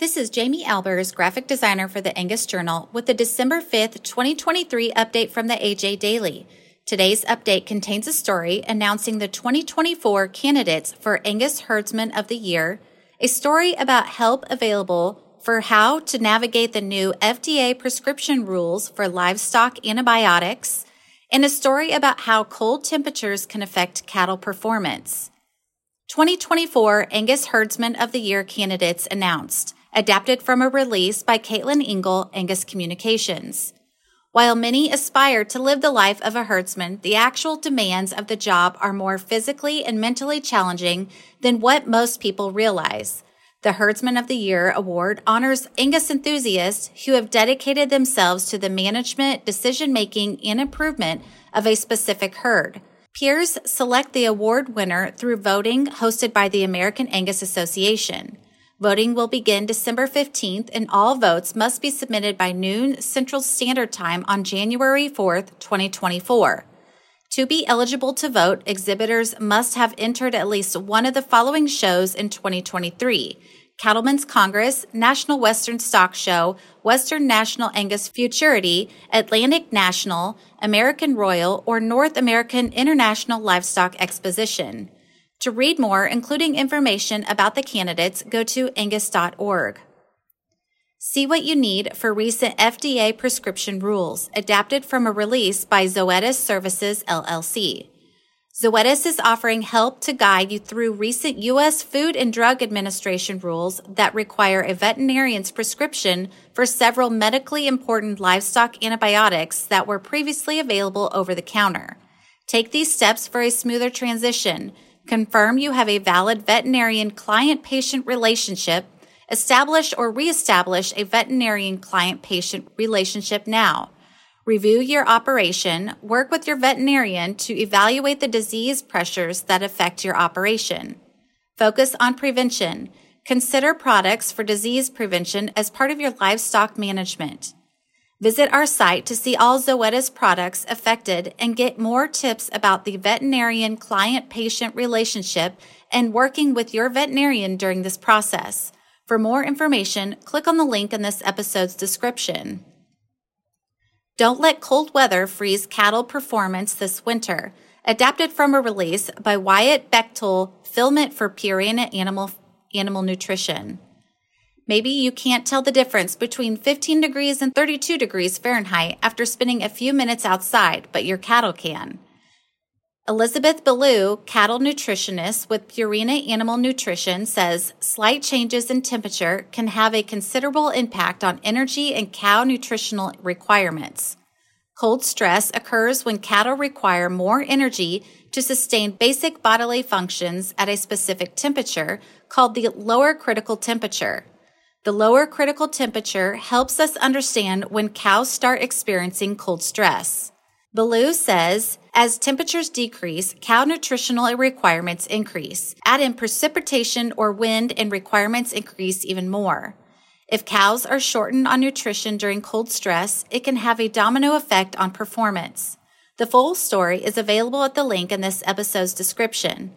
This is Jamie Albers, graphic designer for the Angus Journal, with the December 5th, 2023 update from the AJ Daily. Today's update contains a story announcing the 2024 candidates for Angus Herdsman of the Year, a story about help available for how to navigate the new FDA prescription rules for livestock antibiotics, and a story about how cold temperatures can affect cattle performance. 2024 Angus Herdsman of the Year candidates announced adapted from a release by Katelyn Engel, Angus Communications. While many aspire to live the life of a herdsman, the actual demands of the job are more physically and mentally challenging than what most people realize. The Herdsman of the Year award honors Angus enthusiasts who have dedicated themselves to the management, decision making, and improvement of a specific herd. Peers select the award winner through voting hosted by the American Angus Association. Voting will begin December 15th and all votes must be submitted by noon Central Standard Time on January 4th, 2024. To be eligible to vote, exhibitors must have entered at least one of the following shows in 2023. Cattlemen's Congress, National Western Stock Show, Western National Angus Futurity, Atlantic National, American Royal, or North American International Livestock Exposition. To read more, including information about the candidates, go to angus.org. See what you need for recent FDA prescription rules, adapted from a release by Zoetis Services LLC. Zoetis is offering help to guide you through recent U.S. Food and Drug Administration rules that require a veterinarian's prescription for several medically important livestock antibiotics that were previously available over the counter. Take these steps for a smoother transition confirm you have a valid veterinarian client patient relationship, establish or reestablish a veterinarian client patient relationship now. Review your operation, work with your veterinarian to evaluate the disease pressures that affect your operation. Focus on prevention. Consider products for disease prevention as part of your livestock management. Visit our site to see all Zoetis products affected and get more tips about the veterinarian client patient relationship and working with your veterinarian during this process. For more information, click on the link in this episode's description. Don't let cold weather freeze cattle performance this winter. Adapted from a release by Wyatt Bechtel, Filament for Purina Animal, Animal Nutrition. Maybe you can't tell the difference between 15 degrees and 32 degrees Fahrenheit after spending a few minutes outside, but your cattle can. Elizabeth Ballou, cattle nutritionist with Purina Animal Nutrition, says slight changes in temperature can have a considerable impact on energy and cow nutritional requirements. Cold stress occurs when cattle require more energy to sustain basic bodily functions at a specific temperature called the lower critical temperature. The lower critical temperature helps us understand when cows start experiencing cold stress. Ballou says, as temperatures decrease, cow nutritional requirements increase. Add in precipitation or wind and requirements increase even more. If cows are shortened on nutrition during cold stress, it can have a domino effect on performance. The full story is available at the link in this episode's description.